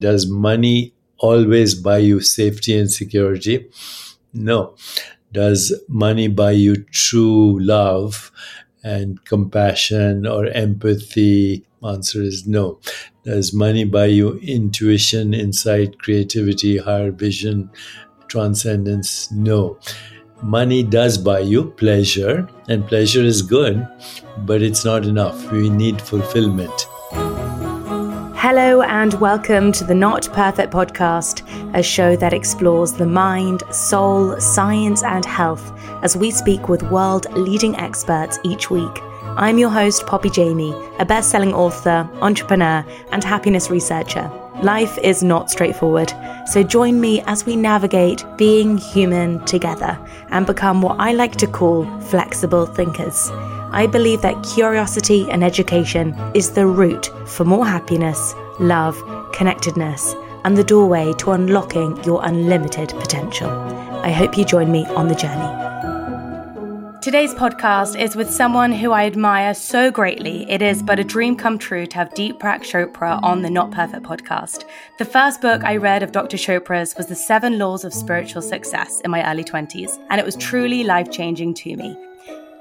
Does money always buy you safety and security? No. Does money buy you true love and compassion or empathy? Answer is no. Does money buy you intuition, insight, creativity, higher vision, transcendence? No. Money does buy you pleasure, and pleasure is good, but it's not enough. We need fulfillment. Hello, and welcome to the Not Perfect Podcast, a show that explores the mind, soul, science, and health as we speak with world leading experts each week. I'm your host, Poppy Jamie, a best selling author, entrepreneur, and happiness researcher. Life is not straightforward, so join me as we navigate being human together and become what I like to call flexible thinkers. I believe that curiosity and education is the route for more happiness, love, connectedness, and the doorway to unlocking your unlimited potential. I hope you join me on the journey. Today's podcast is with someone who I admire so greatly. It is but a dream come true to have Deepak Chopra on the Not Perfect podcast. The first book I read of Dr. Chopra's was The Seven Laws of Spiritual Success in my early 20s, and it was truly life changing to me.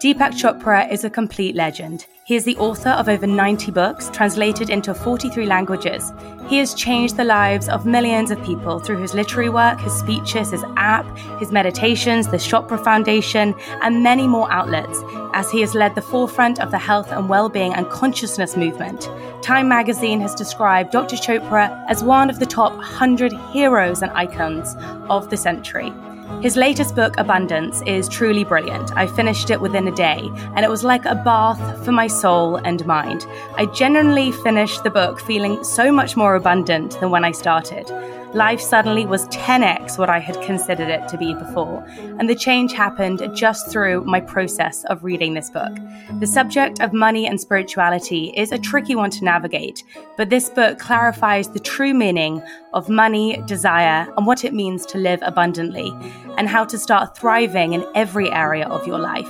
Deepak Chopra is a complete legend. He is the author of over 90 books, translated into 43 languages. He has changed the lives of millions of people through his literary work, his speeches, his app, his meditations, the Chopra Foundation, and many more outlets, as he has led the forefront of the health and well-being and consciousness movement. Time magazine has described Dr. Chopra as one of the top 100 heroes and icons of the century. His latest book, Abundance, is truly brilliant. I finished it within a day, and it was like a bath for my soul and mind. I genuinely finished the book feeling so much more abundant than when I started. Life suddenly was 10x what I had considered it to be before, and the change happened just through my process of reading this book. The subject of money and spirituality is a tricky one to navigate, but this book clarifies the true meaning of money, desire, and what it means to live abundantly, and how to start thriving in every area of your life.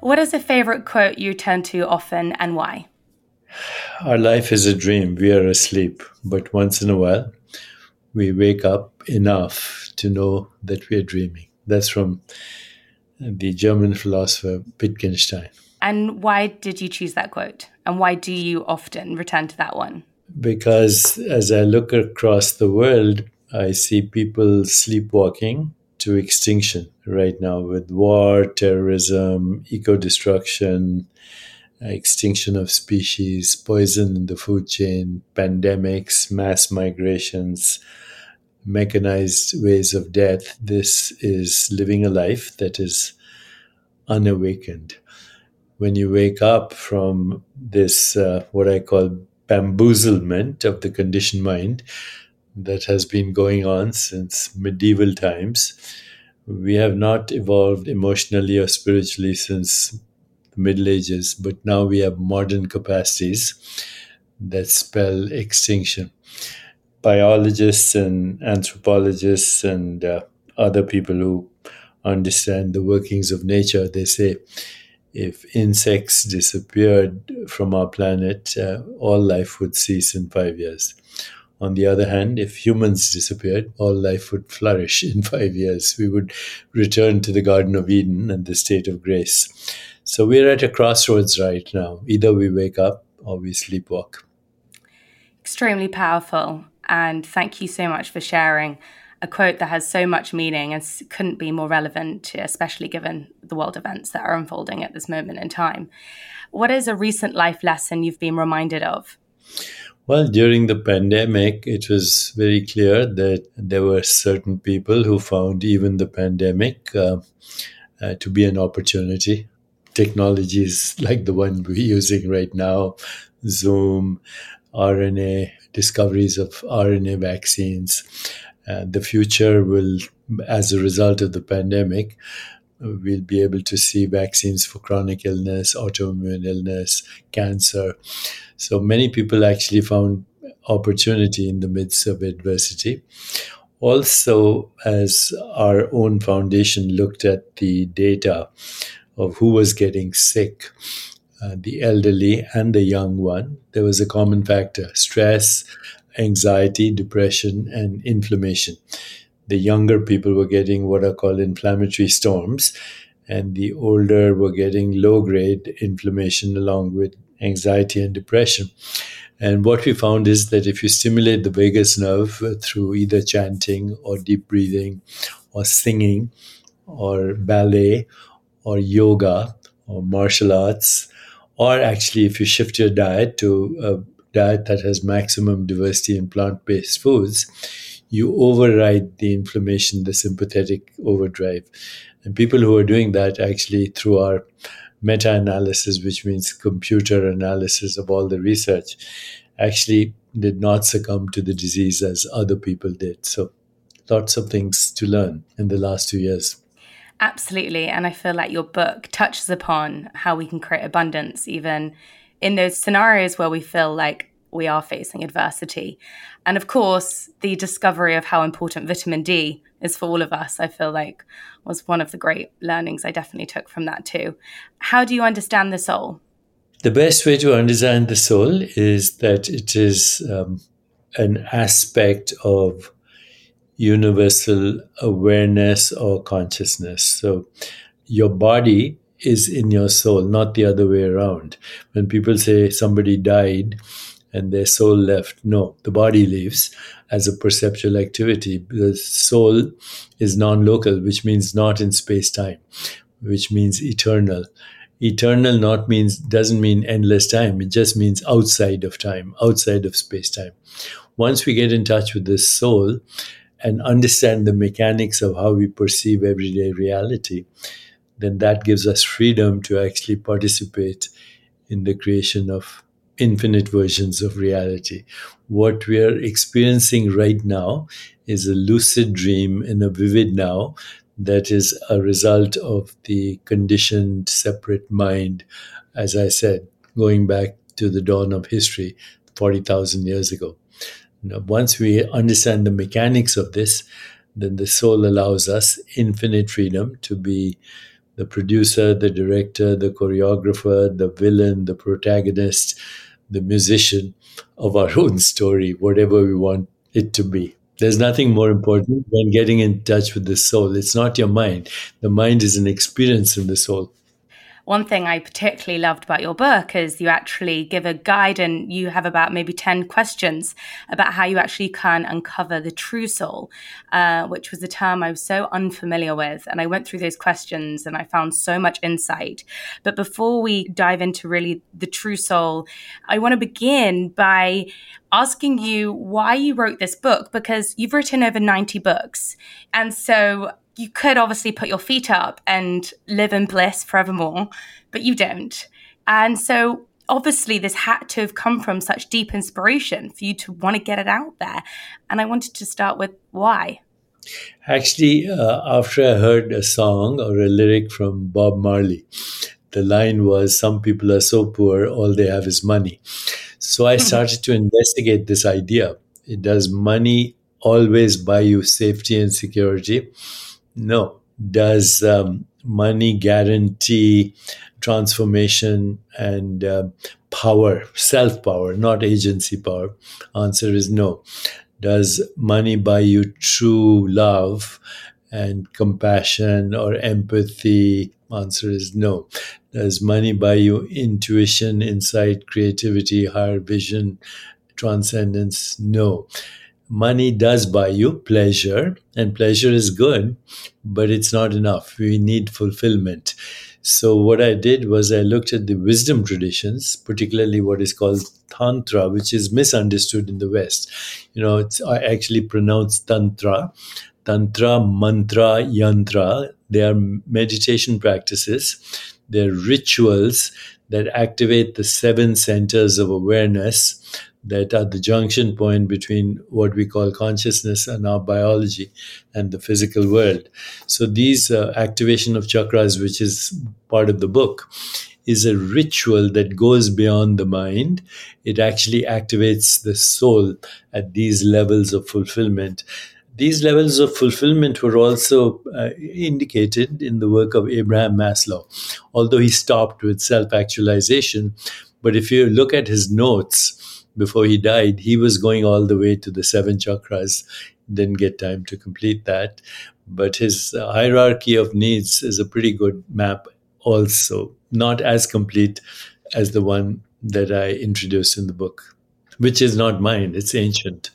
What is a favorite quote you turn to often and why? Our life is a dream. We are asleep. But once in a while, we wake up enough to know that we are dreaming. That's from the German philosopher Wittgenstein. And why did you choose that quote? And why do you often return to that one? Because as I look across the world, I see people sleepwalking to extinction right now with war, terrorism, eco destruction, extinction of species, poison in the food chain, pandemics, mass migrations, mechanized ways of death. This is living a life that is unawakened. When you wake up from this, uh, what I call bamboozlement of the conditioned mind that has been going on since medieval times, we have not evolved emotionally or spiritually since the Middle Ages, but now we have modern capacities that spell extinction. Biologists and anthropologists and uh, other people who understand the workings of nature, they say if insects disappeared from our planet, uh, all life would cease in five years. On the other hand, if humans disappeared, all life would flourish in five years. We would return to the Garden of Eden and the state of grace. So we're at a crossroads right now. Either we wake up or we sleepwalk. Extremely powerful. And thank you so much for sharing a quote that has so much meaning and couldn't be more relevant, especially given the world events that are unfolding at this moment in time. What is a recent life lesson you've been reminded of? Well, during the pandemic, it was very clear that there were certain people who found even the pandemic uh, uh, to be an opportunity technologies like the one we're using right now, Zoom, RNA, discoveries of RNA vaccines. Uh, the future will, as a result of the pandemic, we'll be able to see vaccines for chronic illness, autoimmune illness, cancer. So many people actually found opportunity in the midst of adversity. Also, as our own foundation looked at the data of who was getting sick, uh, the elderly and the young one, there was a common factor stress, anxiety, depression, and inflammation. The younger people were getting what are called inflammatory storms, and the older were getting low grade inflammation along with anxiety and depression. And what we found is that if you stimulate the vagus nerve through either chanting or deep breathing or singing or ballet or yoga or martial arts, or actually if you shift your diet to a diet that has maximum diversity in plant based foods, you override the inflammation, the sympathetic overdrive. And people who are doing that actually through our meta analysis, which means computer analysis of all the research, actually did not succumb to the disease as other people did. So, lots of things to learn in the last two years. Absolutely. And I feel like your book touches upon how we can create abundance, even in those scenarios where we feel like we are facing adversity. And of course, the discovery of how important vitamin D is for all of us, I feel like was one of the great learnings I definitely took from that too. How do you understand the soul? The best way to understand the soul is that it is um, an aspect of universal awareness or consciousness. So, your body is in your soul, not the other way around. When people say somebody died, and their soul left. No, the body leaves as a perceptual activity. The soul is non local, which means not in space time, which means eternal. Eternal not means doesn't mean endless time. It just means outside of time, outside of space time. Once we get in touch with the soul and understand the mechanics of how we perceive everyday reality, then that gives us freedom to actually participate in the creation of infinite versions of reality. What we are experiencing right now is a lucid dream in a vivid now that is a result of the conditioned separate mind, as I said, going back to the dawn of history 40,000 years ago. Once we understand the mechanics of this, then the soul allows us infinite freedom to be the producer, the director, the choreographer, the villain, the protagonist, the musician of our own story, whatever we want it to be. There's nothing more important than getting in touch with the soul. It's not your mind. The mind is an experience in the soul one thing I particularly loved about your book is you actually give a guide and you have about maybe 10 questions about how you actually can uncover the true soul, uh, which was a term I was so unfamiliar with. And I went through those questions and I found so much insight. But before we dive into really the true soul, I want to begin by asking you why you wrote this book because you've written over 90 books. And so you could obviously put your feet up and live in bliss forevermore, but you don't. And so obviously this had to have come from such deep inspiration for you to want to get it out there. And I wanted to start with why. Actually, uh, after I heard a song or a lyric from Bob Marley, the line was, Some people are so poor, all they have is money. So I started to investigate this idea. Does money always buy you safety and security? No. Does um, money guarantee transformation and uh, power, self power, not agency power? Answer is no. Does money buy you true love and compassion or empathy? Answer is no. Does money buy you intuition, insight, creativity, higher vision, transcendence? No money does buy you pleasure, and pleasure is good, but it's not enough. We need fulfillment. So, what I did was I looked at the wisdom traditions, particularly what is called Tantra, which is misunderstood in the West. You know, it's I actually pronounce Tantra. Tantra, mantra, yantra, they are meditation practices They're rituals that activate the seven centers of awareness that are the junction point between what we call consciousness and our biology and the physical world. So these uh, activation of chakras, which is part of the book, is a ritual that goes beyond the mind. It actually activates the soul at these levels of fulfillment. These levels of fulfillment were also uh, indicated in the work of Abraham Maslow, although he stopped with self actualization. But if you look at his notes, before he died, he was going all the way to the seven chakras. Didn't get time to complete that. But his hierarchy of needs is a pretty good map, also. Not as complete as the one that I introduced in the book, which is not mine, it's ancient.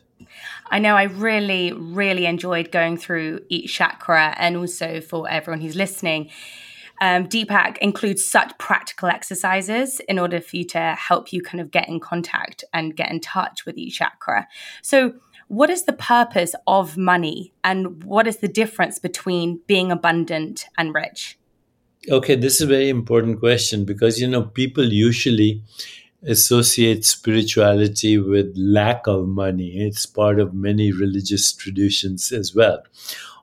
I know I really, really enjoyed going through each chakra and also for everyone who's listening um, Deepak includes such practical exercises in order for you to help you kind of get in contact and get in touch with each chakra. So, what is the purpose of money and what is the difference between being abundant and rich? Okay, this is a very important question because, you know, people usually associate spirituality with lack of money. It's part of many religious traditions as well.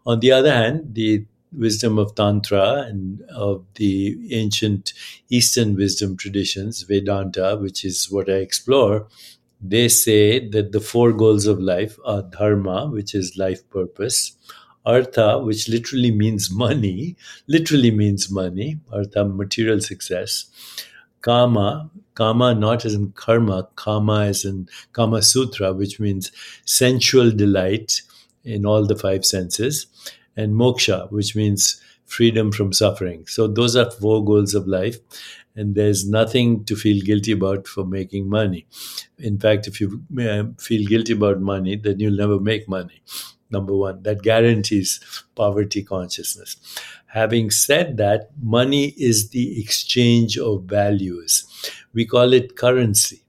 On the other hand, the wisdom of Tantra and of the ancient Eastern wisdom traditions, Vedanta, which is what I explore, they say that the four goals of life are dharma, which is life purpose, artha, which literally means money, literally means money, artha, material success, kama, kama not as in karma, kama as in Kama Sutra, which means sensual delight in all the five senses, and moksha, which means freedom from suffering. So those are four goals of life. And there's nothing to feel guilty about for making money. In fact, if you uh, feel guilty about money, then you'll never make money. Number one, that guarantees poverty consciousness. Having said that, money is the exchange of values. We call it currency.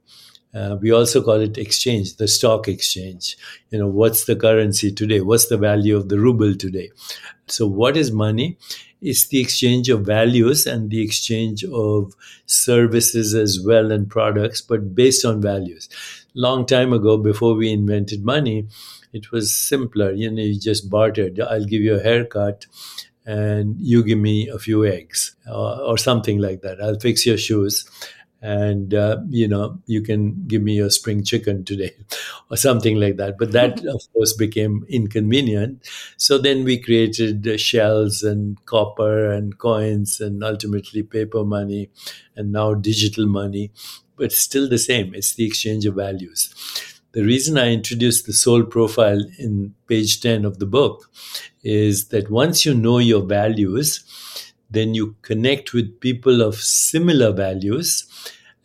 Uh, we also call it exchange, the stock exchange. You know, what's the currency today? What's the value of the ruble today? So, what is money? It's the exchange of values and the exchange of services as well and products, but based on values. Long time ago, before we invented money, it was simpler. You know, you just bartered. I'll give you a haircut and you give me a few eggs uh, or something like that. I'll fix your shoes and uh, you know you can give me your spring chicken today or something like that. But that of course became inconvenient. So then we created uh, shells and copper and coins and ultimately paper money and now digital money. But still the same. It's the exchange of values. The reason i introduced the soul profile in page 10 of the book is that once you know your values then you connect with people of similar values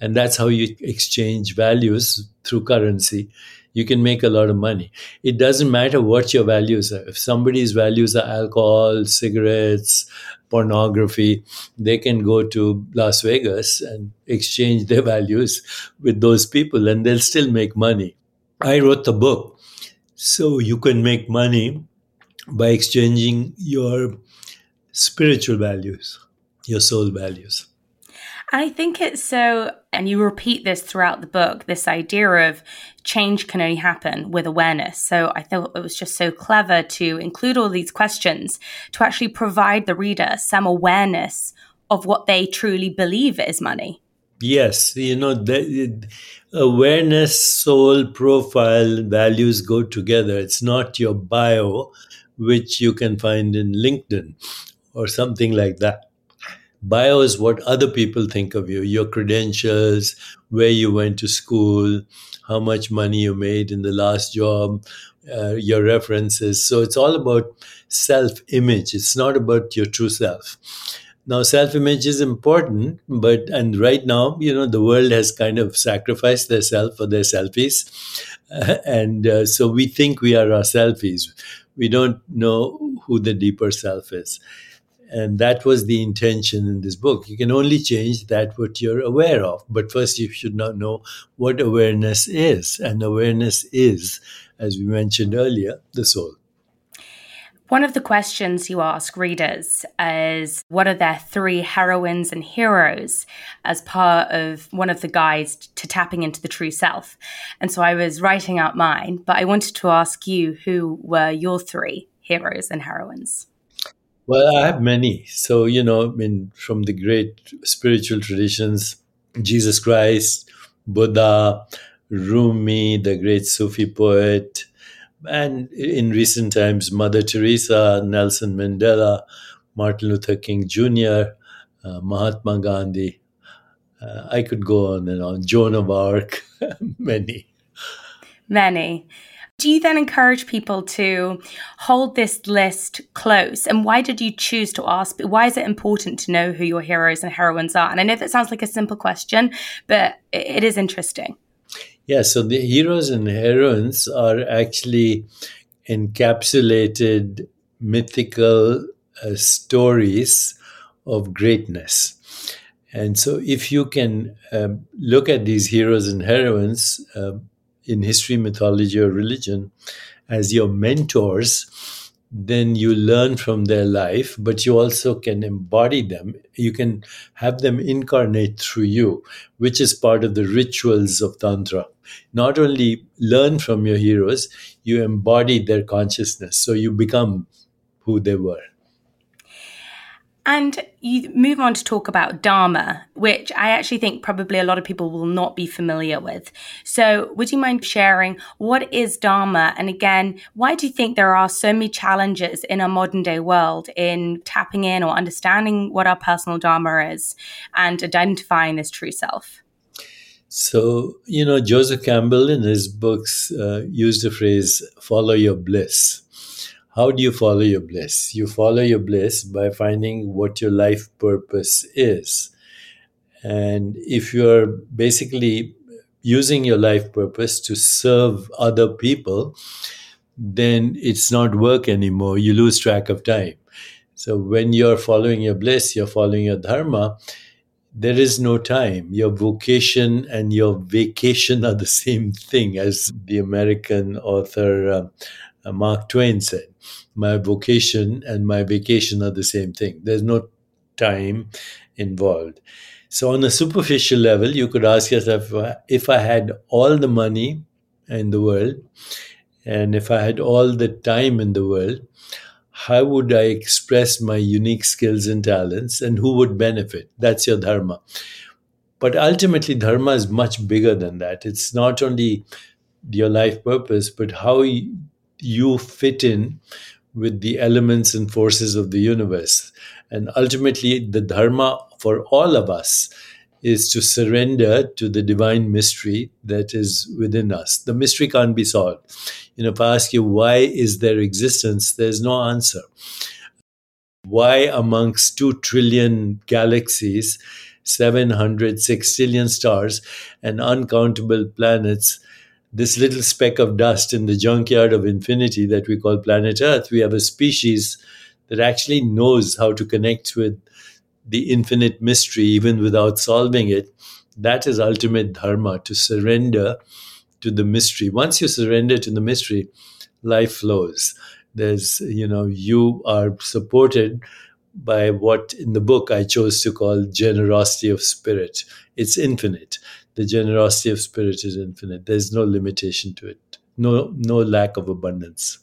and that's how you exchange values through currency. You can make a lot of money. It doesn't matter what your values are. If somebody's values are alcohol cigarettes pornography they can go to las vegas and exchange their values with those people and they'll still make money. I wrote the book. So you can make money by exchanging your spiritual values your soul values I think it's so, and you repeat this throughout the book this idea of change can only happen with awareness. So I thought it was just so clever to include all these questions to actually provide the reader some awareness of what they truly believe is money. Yes, you know, the, awareness, soul, profile, values go together. It's not your bio, which you can find in LinkedIn or something like that. Bio is what other people think of you your credentials where you went to school how much money you made in the last job uh, your references. So it's all about self image it's not about your true self. Now self image is important but and right now you know the world has kind of sacrificed their self for their selfies. Uh, and uh, so we think we are our selfies. We don't know who the deeper self is and that was the intention in this book. You can only change that what you're aware of. But first, you should not know what awareness is. And awareness is, as we mentioned earlier, the soul. One of the questions you ask readers is what are their three heroines and heroes as part of one of the guides to tapping into the true self. And so I was writing out mine, but I wanted to ask you who were your three heroes and heroines? Well, I have many. So, you know, I mean, from the great spiritual traditions, Jesus Christ, Buddha, Rumi, the great Sufi poet, and in recent times, Mother Teresa, Nelson Mandela, Martin Luther King Jr., uh, Mahatma Gandhi. Uh, I could go on and on. Joan of Arc, many. Many. Do you then encourage people to hold this list close? And why did you choose to ask? Why is it important to know who your heroes and heroines are? And I know that sounds like a simple question, but it is interesting. Yeah, so the heroes and heroines are actually encapsulated mythical uh, stories of greatness. And so, if you can um, look at these heroes and heroines uh, in history, mythology, or religion as your mentors, then you learn from their life, but you also can embody them. You can have them incarnate through you, which is part of the rituals of Tantra. Not only learn from your heroes, you embody their consciousness. So you become who they were. And you move on to talk about Dharma, which I actually think probably a lot of people will not be familiar with. So, would you mind sharing what is Dharma? And again, why do you think there are so many challenges in our modern day world in tapping in or understanding what our personal Dharma is and identifying this true self? So, you know, Joseph Campbell in his books uh, used the phrase follow your bliss how do you follow your bliss? You follow your bliss by finding what your life purpose is. And if you're basically using your life purpose to serve other people, then it's not work anymore. You lose track of time. So when you're following your bliss, you're following your dharma, there is no time. Your vocation and your vacation are the same thing, as the American author uh, uh, Mark Twain said, My vocation and my vacation are the same thing. There's no time involved. So, on a superficial level, you could ask yourself uh, if I had all the money in the world and if I had all the time in the world, how would I express my unique skills and talents and who would benefit? That's your dharma. But ultimately, dharma is much bigger than that. It's not only your life purpose, but how you fit in with the elements and forces of the universe. And ultimately, the dharma for all of us is to surrender to the divine mystery that is within us. The mystery can't be solved. You know, if I ask you, why is there existence? There's no answer. Why, amongst 2 trillion galaxies, 700 sextillion stars, and uncountable planets, this little speck of dust in the junkyard of infinity that we call planet Earth, we have a species that actually knows how to connect with the infinite mystery even without solving it. That is ultimate dharma to surrender to the mystery. Once you surrender to the mystery, life flows. There's, you know, you are supported by what in the book I chose to call generosity of spirit. It's infinite the generosity of spirit is infinite. There's no limitation to it, no, no lack of abundance.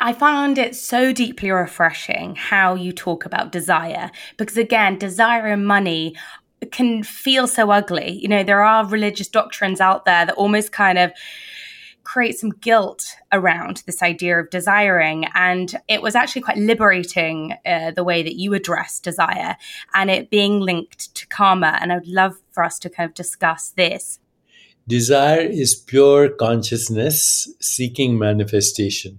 I found it so deeply refreshing how you talk about desire, because again, desire and money can feel so ugly. You know, there are religious doctrines out there that almost kind of create some guilt around this idea of desiring. And it was actually quite liberating uh, the way that you address desire and it being linked to karma. And I'd love for us to kind of discuss this. Desire is pure consciousness seeking manifestation.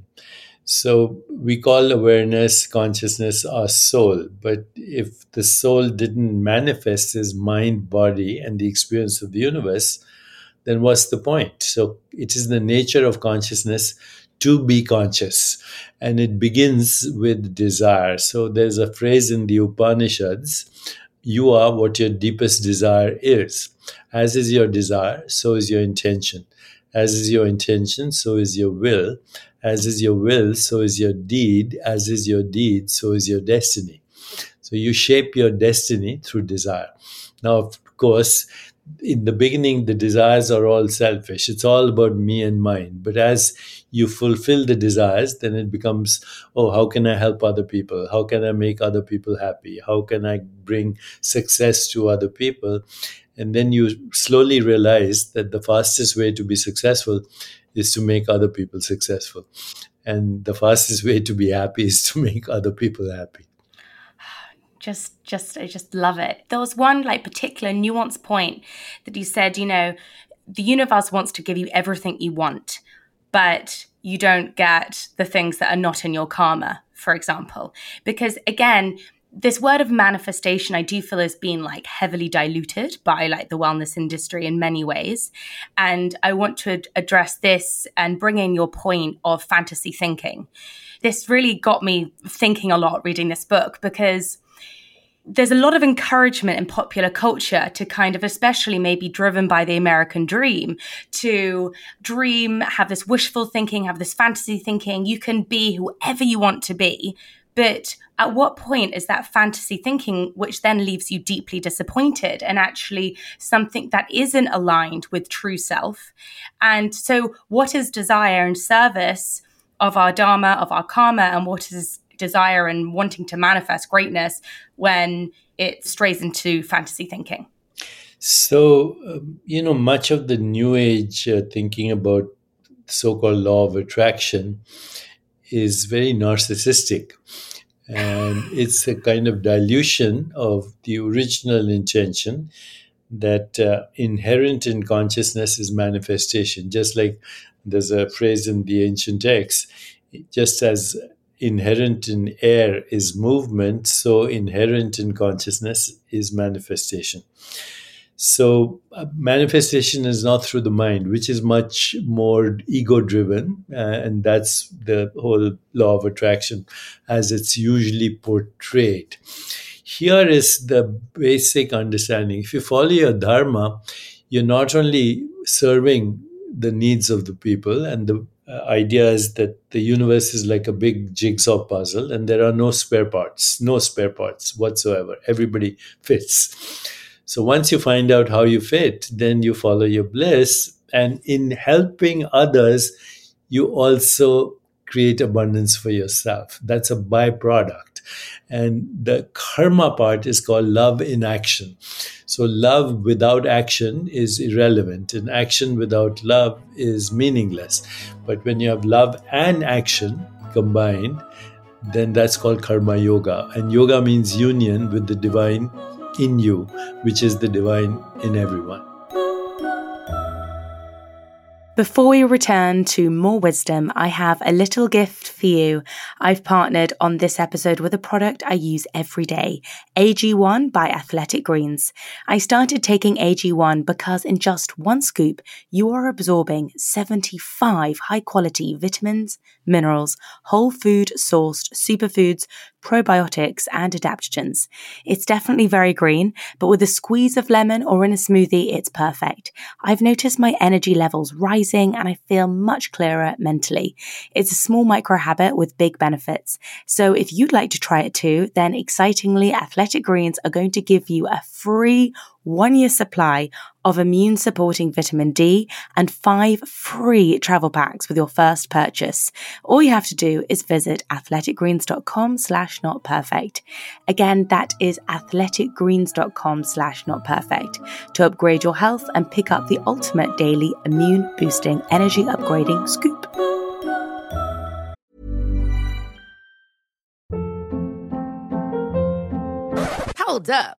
So we call awareness, consciousness our soul. But if the soul didn't manifest as mind, body, and the experience of the universe, then what's the point? So it is the nature of consciousness to be conscious. And it begins with desire. So there's a phrase in the Upanishads you are what your deepest desire is. As is your desire, so is your intention. As is your intention, so is your will. As is your will, so is your deed. As is your deed, so is your destiny. So you shape your destiny through desire. Now, of course, in the beginning, the desires are all selfish. It's all about me and mine. But as you fulfill the desires, then it becomes, oh, how can I help other people? How can I make other people happy? How can I bring success to other people? And then you slowly realize that the fastest way to be successful is to make other people successful. And the fastest way to be happy is to make other people happy just just i just love it. There was one like particular nuance point that you said you know the universe wants to give you everything you want but you don't get the things that are not in your karma for example. Because again this word of manifestation i do feel has been like heavily diluted by like the wellness industry in many ways. And i want to address this and bring in your point of fantasy thinking. This really got me thinking a lot reading this book because there's a lot of encouragement in popular culture to kind of, especially maybe driven by the American dream, to dream, have this wishful thinking, have this fantasy thinking. You can be whoever you want to be. But at what point is that fantasy thinking, which then leaves you deeply disappointed and actually something that isn't aligned with true self? And so, what is desire and service of our Dharma, of our karma, and what is desire and wanting to manifest greatness when it strays into fantasy thinking? So, um, you know, much of the new age uh, thinking about so called law of attraction is very narcissistic. And it's a kind of dilution of the original intention that uh, inherent in consciousness is manifestation. Just like there's a phrase in the ancient texts, just as inherent in air is movement, so inherent in consciousness is manifestation. So, uh, manifestation is not through the mind, which is much more ego driven. Uh, and that's the whole law of attraction as it's usually portrayed. Here is the basic understanding. If you follow your dharma, you're not only serving the needs of the people and the uh, idea is that the universe is like a big jigsaw puzzle and there are no spare parts, no spare parts whatsoever. Everybody fits. So once you find out how you fit, then you follow your bliss. And in helping others, you also create abundance for yourself. That's a byproduct. And the karma part is called love in action. So, love without action is irrelevant, and action without love is meaningless. But when you have love and action combined, then that's called karma yoga. And yoga means union with the divine in you, which is the divine in everyone. Before we return to more wisdom, I have a little gift for you. I've partnered on this episode with a product I use every day, AG1 by Athletic Greens. I started taking AG1 because in just one scoop, you are absorbing 75 high quality vitamins, minerals, whole food sourced superfoods, probiotics, and adaptogens. It's definitely very green, but with a squeeze of lemon or in a smoothie, it's perfect. I've noticed my energy levels rising and I feel much clearer mentally. It's a small micro habit with big benefits. So if you'd like to try it too, then excitingly, Athletic Greens are going to give you a free one year supply of immune supporting vitamin D and five free travel packs with your first purchase. All you have to do is visit athleticgreens.com slash not perfect. Again, that is athleticgreens.com slash not perfect to upgrade your health and pick up the ultimate daily immune boosting energy upgrading scoop. Hold up.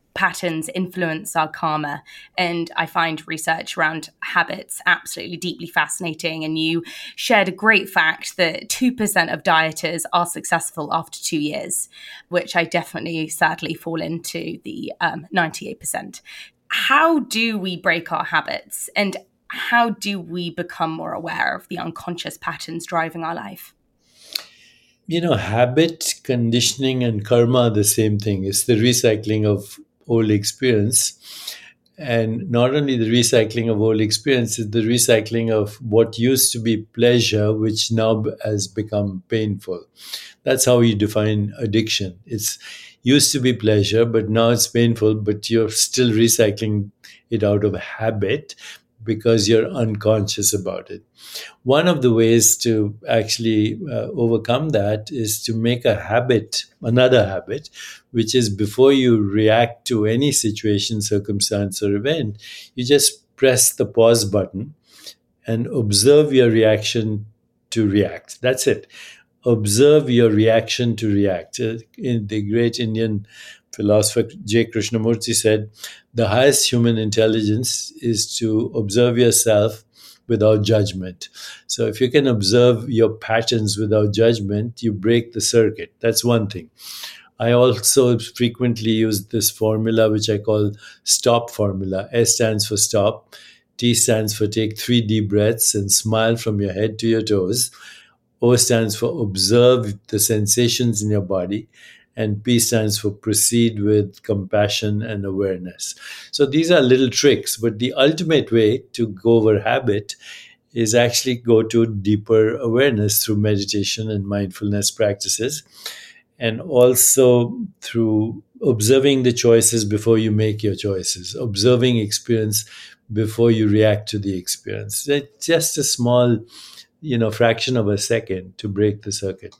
patterns influence our karma. And I find research around habits absolutely deeply fascinating. And you shared a great fact that 2% of dieters are successful after two years, which I definitely sadly fall into the um, 98%. How do we break our habits? And how do we become more aware of the unconscious patterns driving our life? You know, habit, conditioning, and karma are the same thing. It's the recycling of old experience. And not only the recycling of old experience, it's the recycling of what used to be pleasure, which now has become painful. That's how you define addiction. It's used to be pleasure, but now it's painful, but you're still recycling it out of habit because you're unconscious about it. One of the ways to actually uh, overcome that is to make a habit, another habit, which is before you react to any situation, circumstance, or event, you just press the pause button and observe your reaction to react. That's it. Observe your reaction to react. Uh, in the great Indian philosopher J. Krishnamurti said, the highest human intelligence is to observe yourself without judgment. So if you can observe your patterns without judgment, you break the circuit. That's one thing. I also frequently use this formula, which I call STOP formula. S stands for stop. T stands for take three deep breaths and smile from your head to your toes. O stands for observe the sensations in your body and P stands for proceed with compassion and awareness. So these are little tricks, but the ultimate way to go over habit is actually go to deeper awareness through meditation and mindfulness practices and also through observing the choices before you make your choices observing experience before you react to the experience just a small you know fraction of a second to break the circuit.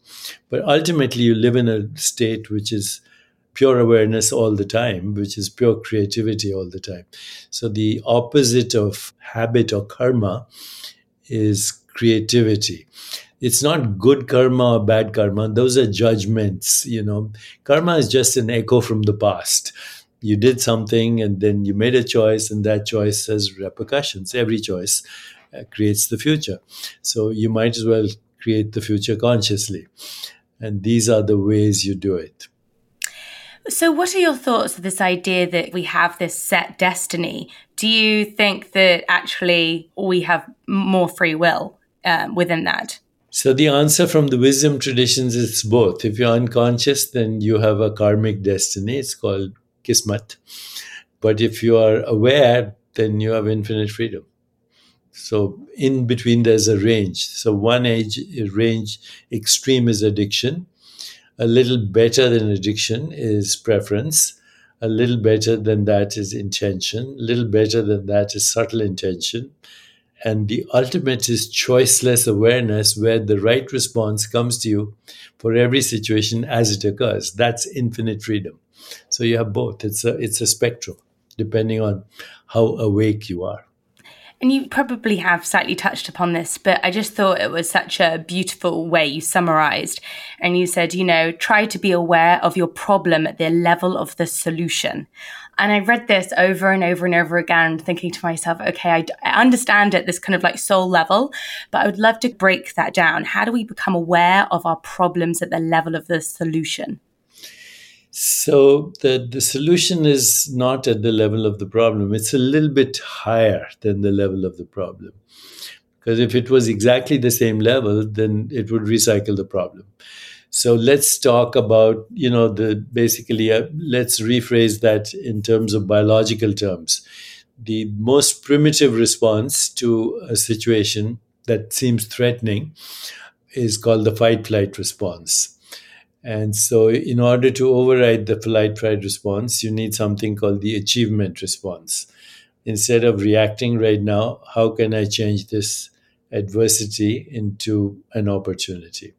But ultimately you live in a state which is pure awareness all the time which is pure creativity all the time. So the opposite of habit or karma is creativity. It's not good karma or bad karma. Those are judgments you know. Karma is just an echo from the past. You did something and then you made a choice and that choice has repercussions every choice creates the future. So you might as well create the future consciously. And these are the ways you do it. So, what are your thoughts of this idea that we have this set destiny? Do you think that actually we have more free will um, within that? So, the answer from the wisdom traditions is both. If you're unconscious, then you have a karmic destiny. It's called kismat. But if you are aware, then you have infinite freedom. So in between, there's a range. So one age range extreme is addiction. A little better than addiction is preference. A little better than that is intention. A little better than that is subtle intention. And the ultimate is choiceless awareness, where the right response comes to you for every situation as it occurs. That's infinite freedom. So you have both. It's a it's a spectrum, depending on how awake you are. And you probably have slightly touched upon this, but I just thought it was such a beautiful way you summarized. And you said, you know, try to be aware of your problem at the level of the solution. And I read this over and over and over again, thinking to myself, okay, I, I understand at this kind of like soul level, but I would love to break that down. How do we become aware of our problems at the level of the solution? So the, the solution is not at the level of the problem. It's a little bit higher than the level of the problem. Because if it was exactly the same level, then it would recycle the problem. So let's talk about, you know, the basically, uh, let's rephrase that in terms of biological terms. The most primitive response to a situation that seems threatening is called the fight flight response And so, in order to override the flight fight response, you need something called the achievement response. Instead of reacting right now, how can I change this adversity into an opportunity?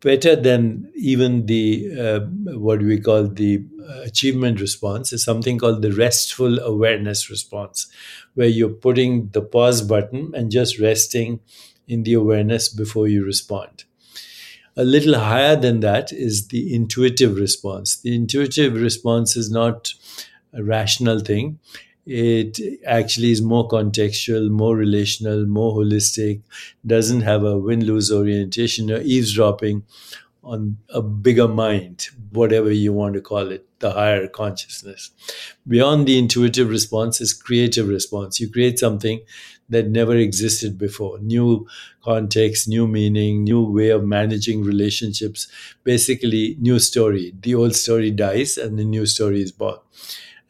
Better than even the uh, what we call the achievement response is something called the restful awareness response, where you're putting the pause button and just resting in the awareness before you respond. A little higher than that is the intuitive response. The intuitive response is not a rational thing. It actually is more contextual, more relational, more holistic, doesn't have a win lose orientation or eavesdropping on a bigger mind, whatever you want to call it, the higher consciousness. Beyond the intuitive response is creative response. You create something that never existed before. New context new meaning new way of managing relationships basically new story. The old story dies and the new story is born.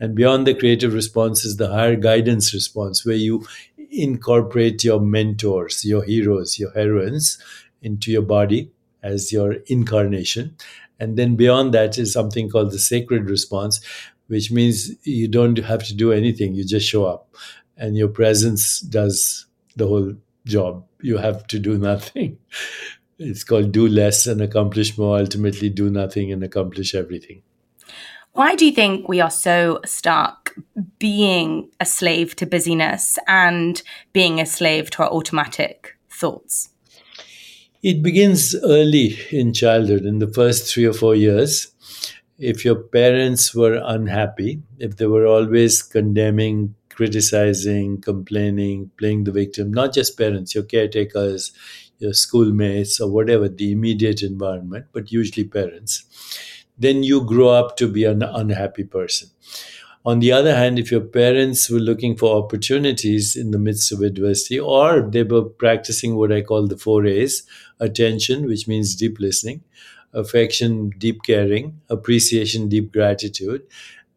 And beyond the creative response is the higher guidance response where you incorporate your mentors your heroes your heroines into your body as your incarnation. And then beyond that is something called the sacred response which means you don't have to do anything. You just show up and your presence does the whole job. You have to do nothing. It's called do less and accomplish more, ultimately, do nothing and accomplish everything. Why do you think we are so stuck being a slave to busyness and being a slave to our automatic thoughts? It begins early in childhood, in the first three or four years. If your parents were unhappy, if they were always condemning, criticizing, complaining, playing the victim, not just parents, your caretakers, your schoolmates, or whatever the immediate environment, but usually parents, then you grow up to be an unhappy person. On the other hand, if your parents were looking for opportunities in the midst of adversity, or they were practicing what I call the four A's attention, which means deep listening, affection, deep caring, appreciation, deep gratitude,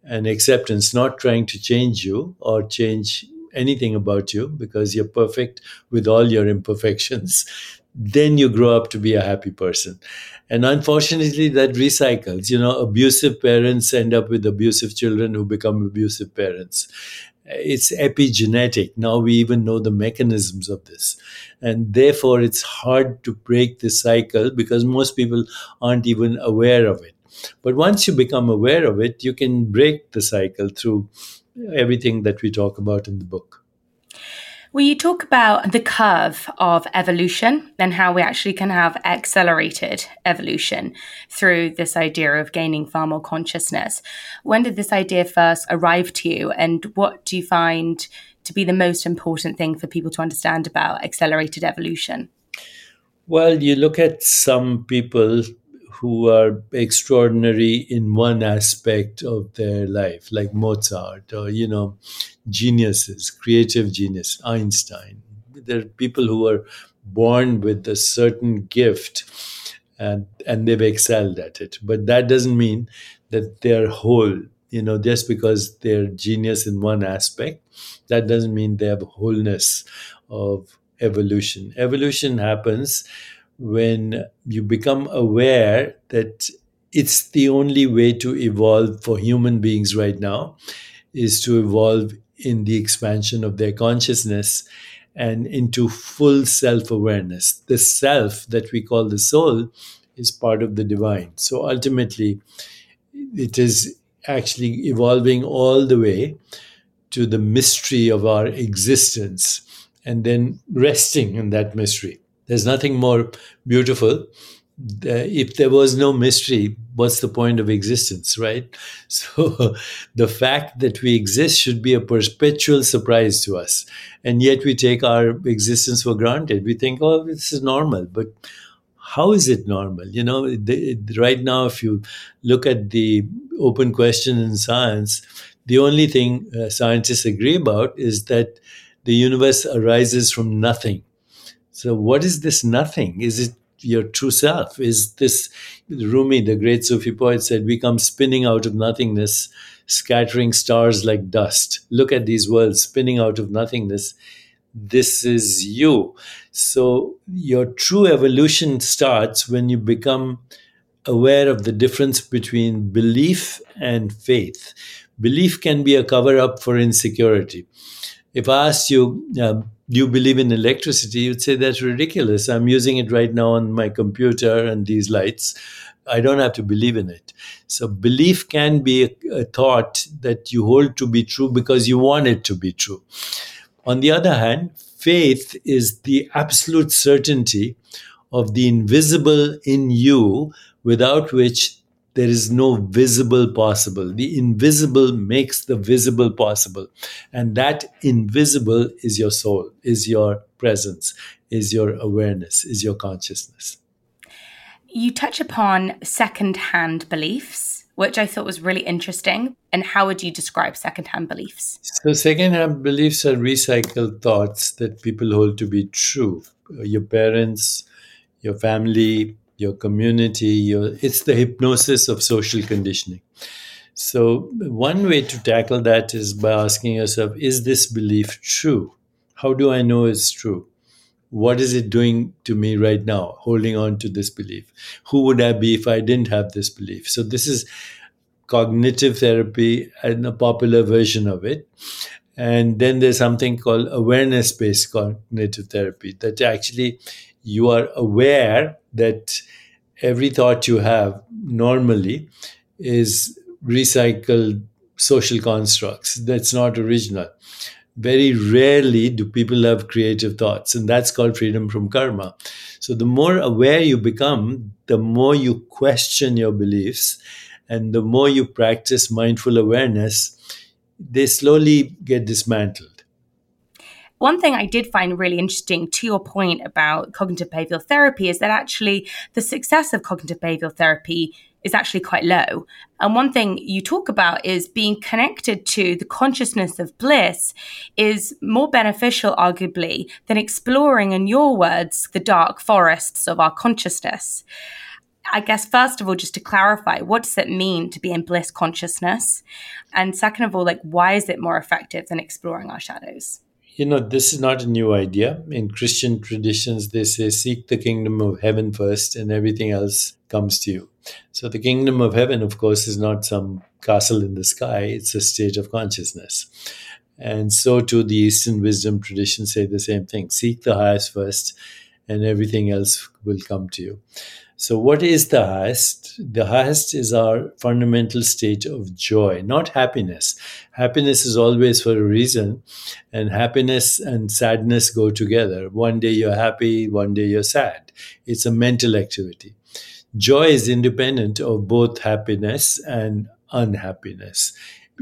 and acceptance, not trying to change you or change anything about you because you're perfect with all your imperfections, then you grow up to be a happy person. And unfortunately, that recycles. You know, abusive parents end up with abusive children who become abusive parents. It's epigenetic. Now we even know the mechanisms of this. And therefore, it's hard to break the cycle because most people aren't even aware of it. But once you become aware of it, you can break the cycle through everything that we talk about in the book. Well, you talk about the curve of evolution and how we actually can have accelerated evolution through this idea of gaining far more consciousness. When did this idea first arrive to you, and what do you find to be the most important thing for people to understand about accelerated evolution? Well, you look at some people who are extraordinary in one aspect of their life, like Mozart or, you know, geniuses, creative genius, Einstein. There are people who are born with a certain gift and, and they've excelled at it. But that doesn't mean that they're whole. You know, just because they're genius in one aspect, that doesn't mean they have wholeness of evolution. Evolution happens when you become aware that it's the only way to evolve for human beings right now is to evolve in the expansion of their consciousness and into full self awareness. The self that we call the soul is part of the divine. So ultimately, it is actually evolving all the way to the mystery of our existence and then resting in that mystery. There's nothing more beautiful. if there was no mystery, what's the point of existence, right? So the fact that we exist should be a perpetual surprise to us. And yet we take our existence for granted. We think, oh, this is normal. But how is it normal? You know, the, right now, if you look at the open question in science, the only thing uh, scientists agree about is that the universe arises from nothing. So, what is this nothing? Is it your true self? Is this Rumi, the great Sufi poet, said, We come spinning out of nothingness, scattering stars like dust. Look at these worlds spinning out of nothingness. This is you. So, your true evolution starts when you become aware of the difference between belief and faith. Belief can be a cover up for insecurity. If I asked you, um, you believe in electricity? You'd say that's ridiculous. I'm using it right now on my computer and these lights. I don't have to believe in it. So, belief can be a, a thought that you hold to be true because you want it to be true. On the other hand, faith is the absolute certainty of the invisible in you without which there is no visible possible. The invisible makes the visible possible. And that invisible is your soul, is your presence, is your awareness, is your consciousness. You touch upon second-hand beliefs, which I thought was really interesting. And how would you describe second-hand beliefs? So second-hand beliefs are recycled thoughts that people hold to be true. Your parents, your family, your community, your, it's the hypnosis of social conditioning. So, one way to tackle that is by asking yourself, is this belief true? How do I know it's true? What is it doing to me right now, holding on to this belief? Who would I be if I didn't have this belief? So, this is cognitive therapy and a popular version of it. And then there's something called awareness based cognitive therapy that actually you are aware that every thought you have normally is recycled social constructs. That's not original. Very rarely do people have creative thoughts, and that's called freedom from karma. So, the more aware you become, the more you question your beliefs, and the more you practice mindful awareness, they slowly get dismantled. One thing I did find really interesting to your point about cognitive behavioral therapy is that actually the success of cognitive behavioral therapy is actually quite low. And one thing you talk about is being connected to the consciousness of bliss is more beneficial, arguably, than exploring, in your words, the dark forests of our consciousness. I guess, first of all, just to clarify, what does it mean to be in bliss consciousness? And second of all, like, why is it more effective than exploring our shadows? You know, this is not a new idea. In Christian traditions, they say, seek the kingdom of heaven first, and everything else comes to you. So, the kingdom of heaven, of course, is not some castle in the sky, it's a state of consciousness. And so, too, the Eastern wisdom traditions say the same thing seek the highest first, and everything else will come to you. So, what is the highest? The highest is our fundamental state of joy, not happiness. Happiness is always for a reason, and happiness and sadness go together. One day you're happy, one day you're sad. It's a mental activity. Joy is independent of both happiness and unhappiness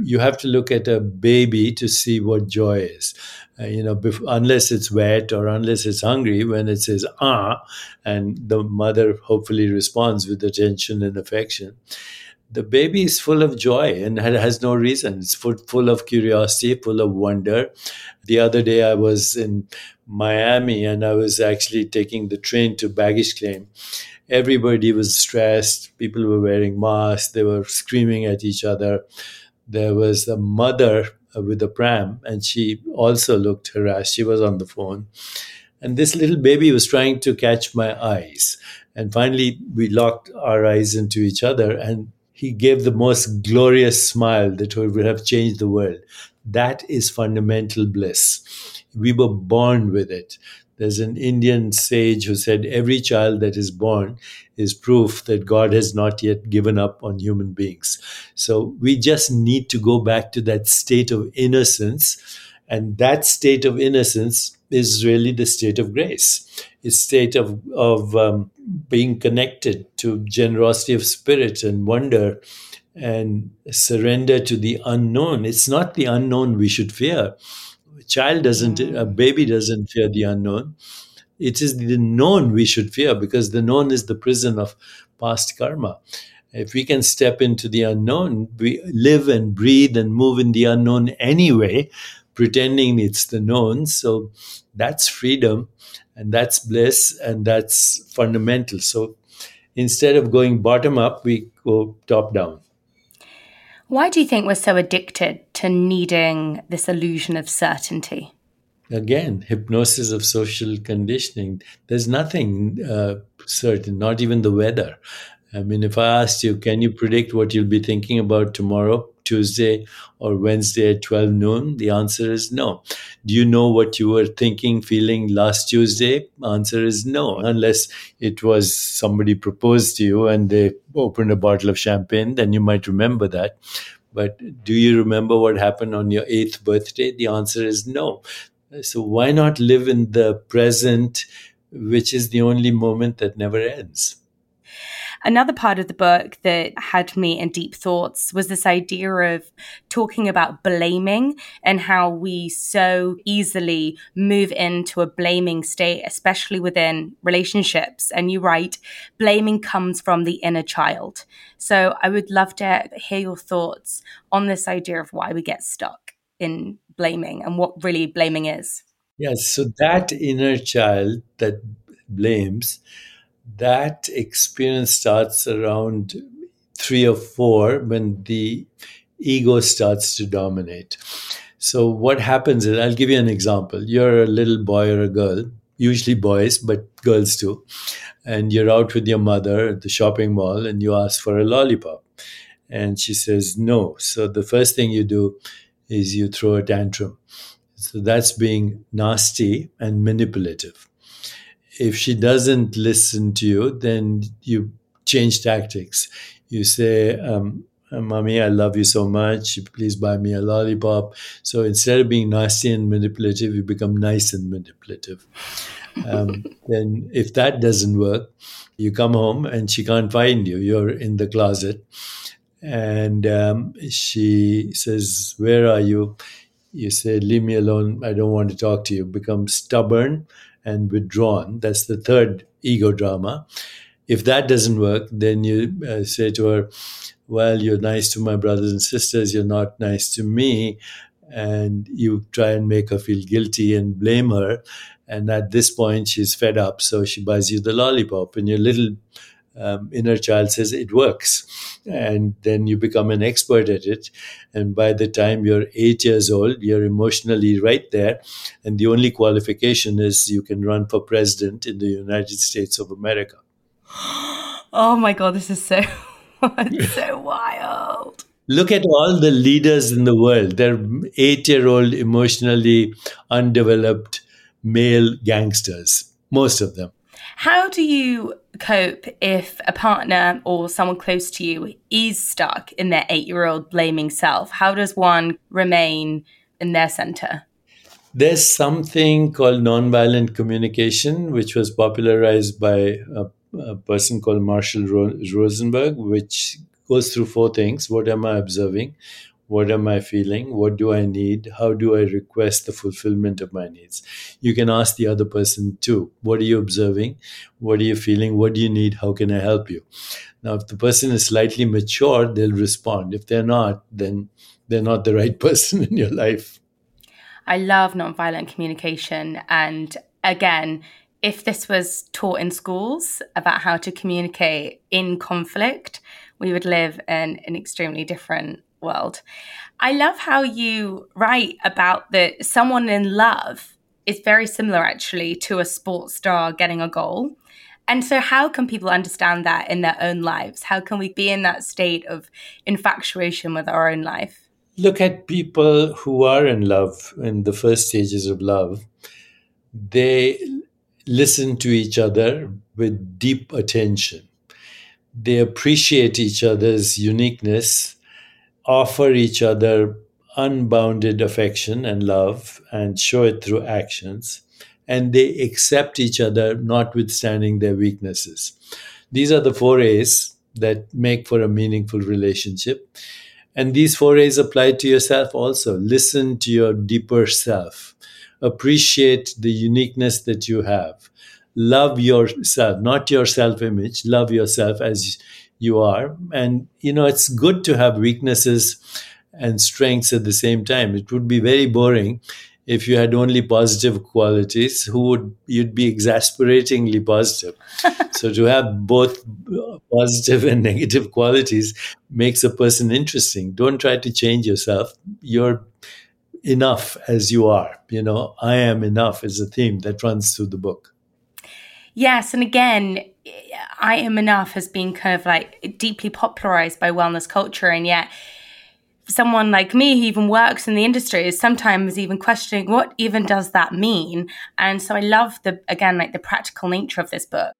you have to look at a baby to see what joy is. Uh, you know, bef- unless it's wet or unless it's hungry, when it says ah, and the mother hopefully responds with attention and affection, the baby is full of joy and has no reason. It's full, full of curiosity, full of wonder. The other day I was in Miami and I was actually taking the train to baggage claim. Everybody was stressed. People were wearing masks. They were screaming at each other there was a mother with a pram, and she also looked harassed. She was on the phone. And this little baby was trying to catch my eyes. And finally, we locked our eyes into each other, and he gave the most glorious smile that would have changed the world. That is fundamental bliss. We were born with it. There's an Indian sage who said every child that is born is proof that God has not yet given up on human beings. So we just need to go back to that state of innocence. And that state of innocence is really the state of grace. It's state of, of um, being connected to generosity of spirit and wonder and surrender to the unknown. It's not the unknown we should fear child doesn't, mm. a baby doesn't fear the unknown. It is the known we should fear because the known is the prison of past karma. If we can step into the unknown, we live and breathe and move in the unknown anyway, pretending it's the known. So that's freedom and that's bliss and that's fundamental. So instead of going bottom up, we go top down. Why do you think we're so addicted to needing this illusion of certainty? Again, hypnosis of social conditioning. There's nothing uh, certain, not even the weather. I mean, if I asked you, can you predict what you'll be thinking about tomorrow, Tuesday, or Wednesday at 12 noon? The answer is no. Do you know what you were thinking, feeling last Tuesday? Answer is no, unless it was somebody proposed to you and they opened a bottle of champagne, then you might remember that. But do you remember what happened on your eighth birthday? The answer is no. So why not live in the present, which is the only moment that never ends? Another part of the book that had me in deep thoughts was this idea of talking about blaming and how we so easily move into a blaming state, especially within relationships. And you write, blaming comes from the inner child. So I would love to hear your thoughts on this idea of why we get stuck in blaming and what really blaming is. Yes, so that inner child that blames that experience starts around three or four when the ego starts to dominate. So, what happens is, I'll give you an example. You're a little boy or a girl, usually boys, but girls too, and you're out with your mother at the shopping mall and you ask for a lollipop. And she says no. So, the first thing you do is you throw a tantrum. So, that's being nasty and manipulative if she doesn't listen to you, then you change tactics. You say, um, Mommy, I love you so much. Please buy me a lollipop. So instead of being nasty and manipulative, you become nice and manipulative. Um, then, if that doesn't work, you come home and she can't find you. You're in the closet. And um, she says, Where are you? You say, Leave me alone. I don't want to talk to you. Become stubborn and withdrawn. That's the third ego drama. If that doesn't work, then you uh, say to her, Well, you're nice to my brothers and sisters, you're not nice to me. And you try and make her feel guilty and blame her. And at this point, she's fed up. So she buys you the lollipop. And your little um, inner child says it works. And then you become an expert at it. And by the time you're eight years old, you're emotionally right there. And the only qualification is you can run for president in the United States of America. Oh my God, this is so, so wild. Look at all the leaders in the world. They're eight year old, emotionally undeveloped male gangsters, most of them. How do you cope if a partner or someone close to you is stuck in their eight year old blaming self? How does one remain in their center? There's something called nonviolent communication, which was popularized by a, a person called Marshall Rosenberg, which goes through four things. What am I observing? What am I feeling? What do I need? How do I request the fulfillment of my needs? You can ask the other person too. What are you observing? What are you feeling? What do you need? How can I help you? Now, if the person is slightly mature, they'll respond. If they're not, then they're not the right person in your life. I love nonviolent communication. And again, if this was taught in schools about how to communicate in conflict, we would live in an extremely different world. I love how you write about that someone in love is very similar actually to a sports star getting a goal. And so, how can people understand that in their own lives? How can we be in that state of infatuation with our own life? Look at people who are in love in the first stages of love. They listen to each other with deep attention. They appreciate each other's uniqueness offer each other unbounded affection and love and show it through actions. And they accept each other, notwithstanding their weaknesses. These are the four A's that make for a meaningful relationship. And these four A's apply to yourself also. Listen to your deeper self. Appreciate the uniqueness that you have. Love yourself, not your self image. Love yourself as you are. And, you know, it's good to have weaknesses and strengths at the same time. It would be very boring if you had only positive qualities. Who would you'd be exasperatingly positive. So to have both positive and negative qualities makes a person interesting. Don't try to change yourself. You're enough as you are. You know i am enough is a theme that runs through the book. Yes and again I am enough has been kind of like deeply popularized by wellness culture, and yet someone like me who even works in the industry is sometimes even questioning what even does that mean. And so I love the again like the practical nature of this book.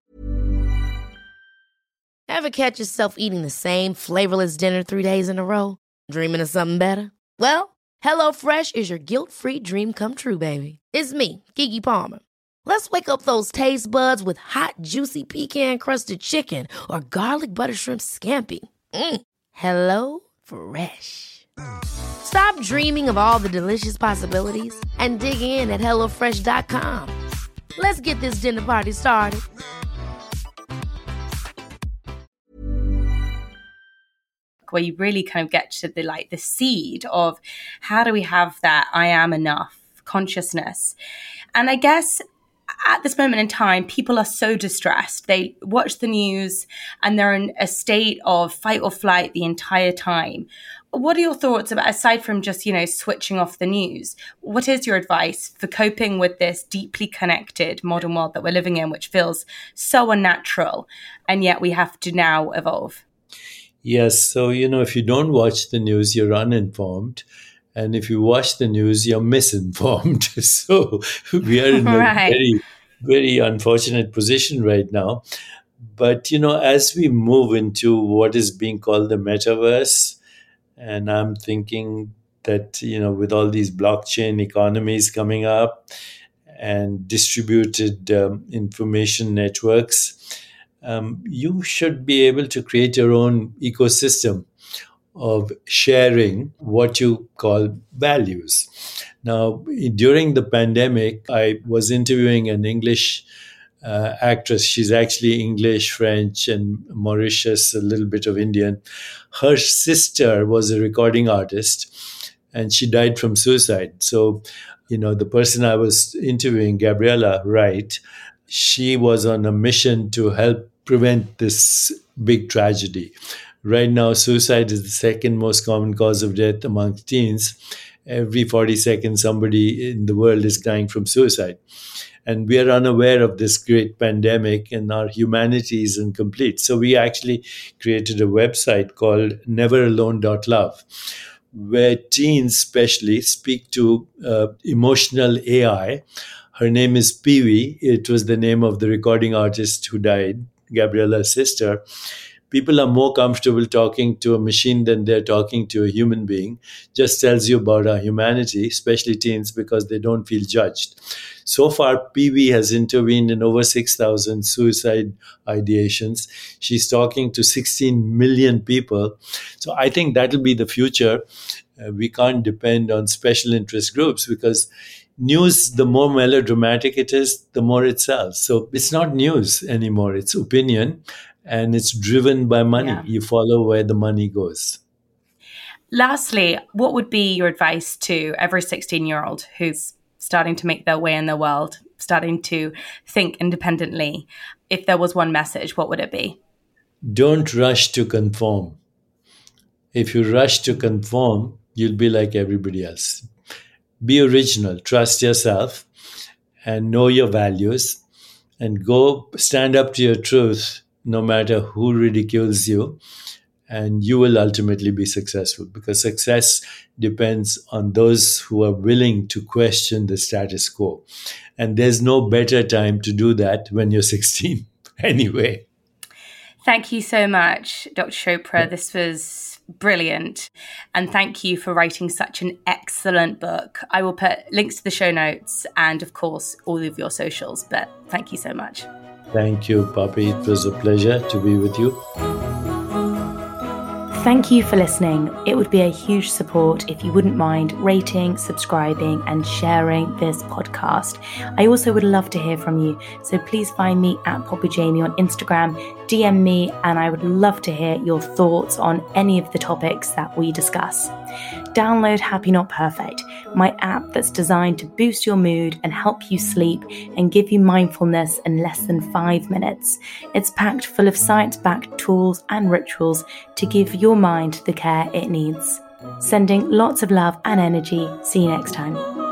Ever catch yourself eating the same flavorless dinner three days in a row? Dreaming of something better? Well, HelloFresh is your guilt-free dream come true, baby. It's me, Keke Palmer. Let's wake up those taste buds with hot, juicy pecan crusted chicken or garlic butter shrimp scampi. Mm. Hello Fresh. Stop dreaming of all the delicious possibilities and dig in at HelloFresh.com. Let's get this dinner party started. Where you really kind of get to the like the seed of how do we have that I am enough consciousness. And I guess at this moment in time, people are so distressed. They watch the news and they're in a state of fight or flight the entire time. What are your thoughts about, aside from just, you know, switching off the news? What is your advice for coping with this deeply connected modern world that we're living in, which feels so unnatural, and yet we have to now evolve? Yes. So, you know, if you don't watch the news, you're uninformed. And if you watch the news, you're misinformed. so we are in a right. very, very unfortunate position right now. But, you know, as we move into what is being called the metaverse, and I'm thinking that, you know, with all these blockchain economies coming up and distributed um, information networks, um, you should be able to create your own ecosystem of sharing what you call values. Now, during the pandemic, I was interviewing an English uh, actress. She's actually English, French, and Mauritius, a little bit of Indian. Her sister was a recording artist and she died from suicide. So, you know, the person I was interviewing, Gabriella Wright, she was on a mission to help prevent this big tragedy. Right now, suicide is the second most common cause of death among teens. Every 40 seconds, somebody in the world is dying from suicide. And we are unaware of this great pandemic, and our humanity is incomplete. So, we actually created a website called neveralone.love, where teens, especially, speak to uh, emotional AI. Her name is Peewee. It was the name of the recording artist who died, Gabriella's sister people are more comfortable talking to a machine than they're talking to a human being. Just tells you about our humanity especially teens because they don't feel judged. So far Peewee has intervened in over 6000 suicide ideations. She's talking to 16 million people. So i think that'll be the future. Uh, we can't depend on special interest groups because news, the more melodramatic it is, the more it sells. So it's not news anymore, it's opinion and it's driven by money. Yeah. You follow where the money goes. Lastly, what would be your advice to every 16 year old who's starting to make their way in the world, starting to think independently? If there was one message, what would it be? Don't rush to conform. If you rush to conform, you'll be like everybody else. Be original, trust yourself, and know your values, and go stand up to your truth no matter who ridicules you and you will ultimately be successful because success depends on those who are willing to question the status quo. And there's no better time to do that when you're 16 anyway. Thank you so much dr chopra. This was brilliant. And thank you for writing such an excellent book. I will put links to the show notes and of course all of your socials. But thank you so much Thank you, Poppy. It was a pleasure to be with you. Thank you for listening. It would be a huge support if you wouldn't mind rating, subscribing, and sharing this podcast. I also would love to hear from you, so please find me at Poppy Jamie on Instagram, DM me, and I would love to hear your thoughts on any of the topics that we discuss. Download Happy Not Perfect, my app that's designed to boost your mood and help you sleep and give you mindfulness in less than five minutes. It's packed full of science backed tools and rituals to give your mind the care it needs. Sending lots of love and energy. See you next time.